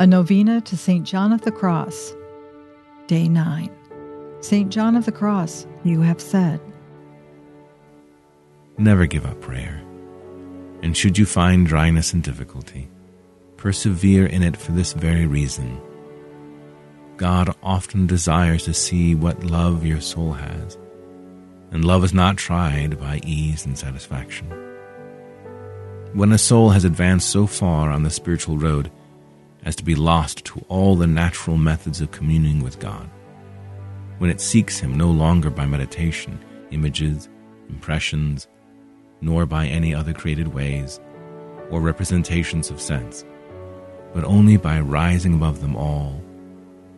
A Novena to St. John of the Cross, Day 9. St. John of the Cross, you have said, Never give up prayer. And should you find dryness and difficulty, persevere in it for this very reason. God often desires to see what love your soul has, and love is not tried by ease and satisfaction. When a soul has advanced so far on the spiritual road as to be lost to all the natural methods of communing with God, when it seeks Him no longer by meditation, images, impressions, nor by any other created ways or representations of sense, but only by rising above them all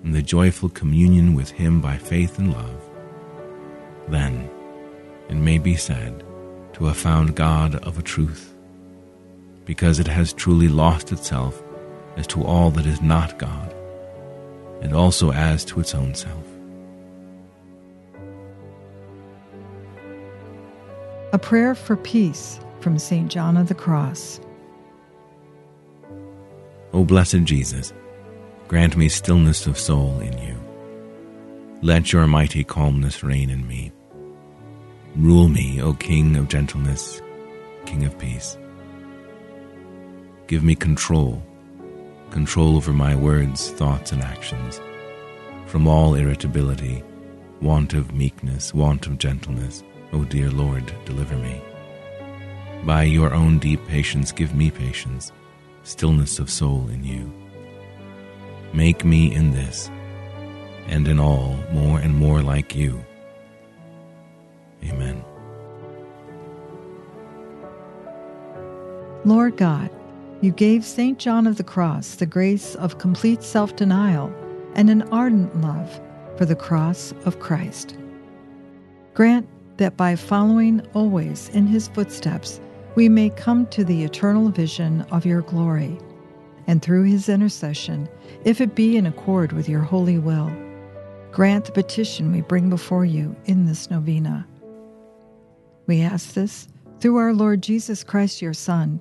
in the joyful communion with Him by faith and love, then it may be said to have found God of a truth, because it has truly lost itself as to all that is not God, and also as to its own self. A prayer for peace from St. John of the Cross. O blessed Jesus, grant me stillness of soul in you. Let your mighty calmness reign in me. Rule me, O King of gentleness, King of peace. Give me control, control over my words, thoughts, and actions, from all irritability, want of meekness, want of gentleness O dear Lord, deliver me. By your own deep patience, give me patience, stillness of soul in you. Make me in this, and in all, more and more like you. Amen. Lord God, you gave St. John of the Cross the grace of complete self denial and an ardent love for the cross of Christ. Grant that by following always in his footsteps, we may come to the eternal vision of your glory. And through his intercession, if it be in accord with your holy will, grant the petition we bring before you in this novena. We ask this through our Lord Jesus Christ, your Son,